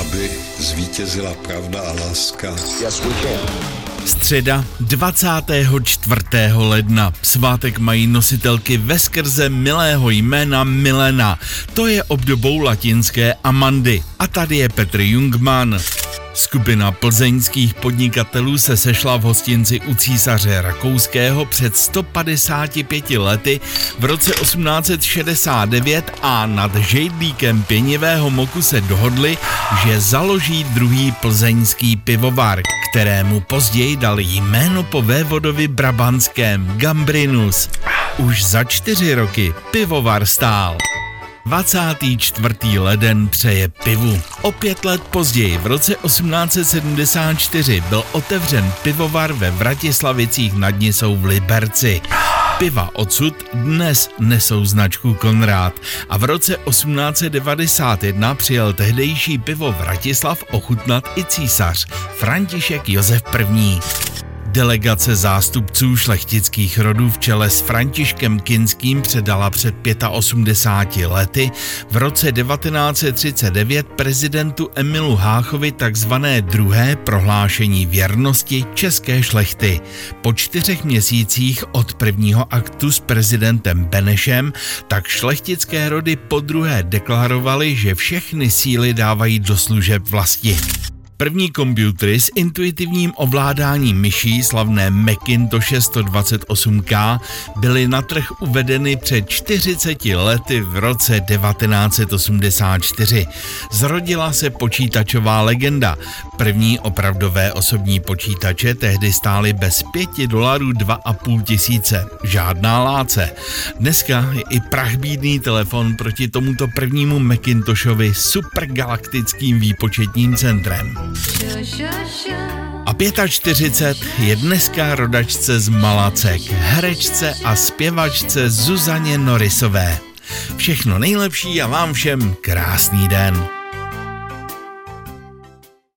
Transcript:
aby zvítězila pravda a láska. Yes, we can. Středa 24. ledna. Svátek mají nositelky veskrze milého jména Milena. To je obdobou latinské Amandy. A tady je Petr Jungmann. Skupina plzeňských podnikatelů se sešla v hostinci u císaře Rakouského před 155 lety v roce 1869 a nad žejdlíkem pěnivého moku se dohodli, že založí druhý plzeňský pivovar, kterému později dali jméno po vévodovi Brabantském Gambrinus. Už za čtyři roky pivovar stál. 24. leden přeje pivu. O pět let později, v roce 1874, byl otevřen pivovar ve Vratislavicích nad Nisou v Liberci. Piva odsud dnes nesou značku Konrád a v roce 1891 přijel tehdejší pivo Vratislav ochutnat i císař František Josef I. Delegace zástupců šlechtických rodů v čele s Františkem Kinským předala před 85 lety v roce 1939 prezidentu Emilu Háchovi takzvané druhé prohlášení věrnosti české šlechty. Po čtyřech měsících od prvního aktu s prezidentem Benešem tak šlechtické rody po druhé deklarovaly, že všechny síly dávají do služeb vlasti. První komputery s intuitivním ovládáním myší slavné Macintoshe 128K byly na trh uvedeny před 40 lety v roce 1984. Zrodila se počítačová legenda. První opravdové osobní počítače tehdy stály bez 5 dolarů 2,5 tisíce. Žádná láce. Dneska je i prachbídný telefon proti tomuto prvnímu Macintoshovi supergalaktickým výpočetním centrem. A 45 je dneska rodačce z Malacek, herečce a zpěvačce Zuzaně Norisové. Všechno nejlepší a vám všem krásný den.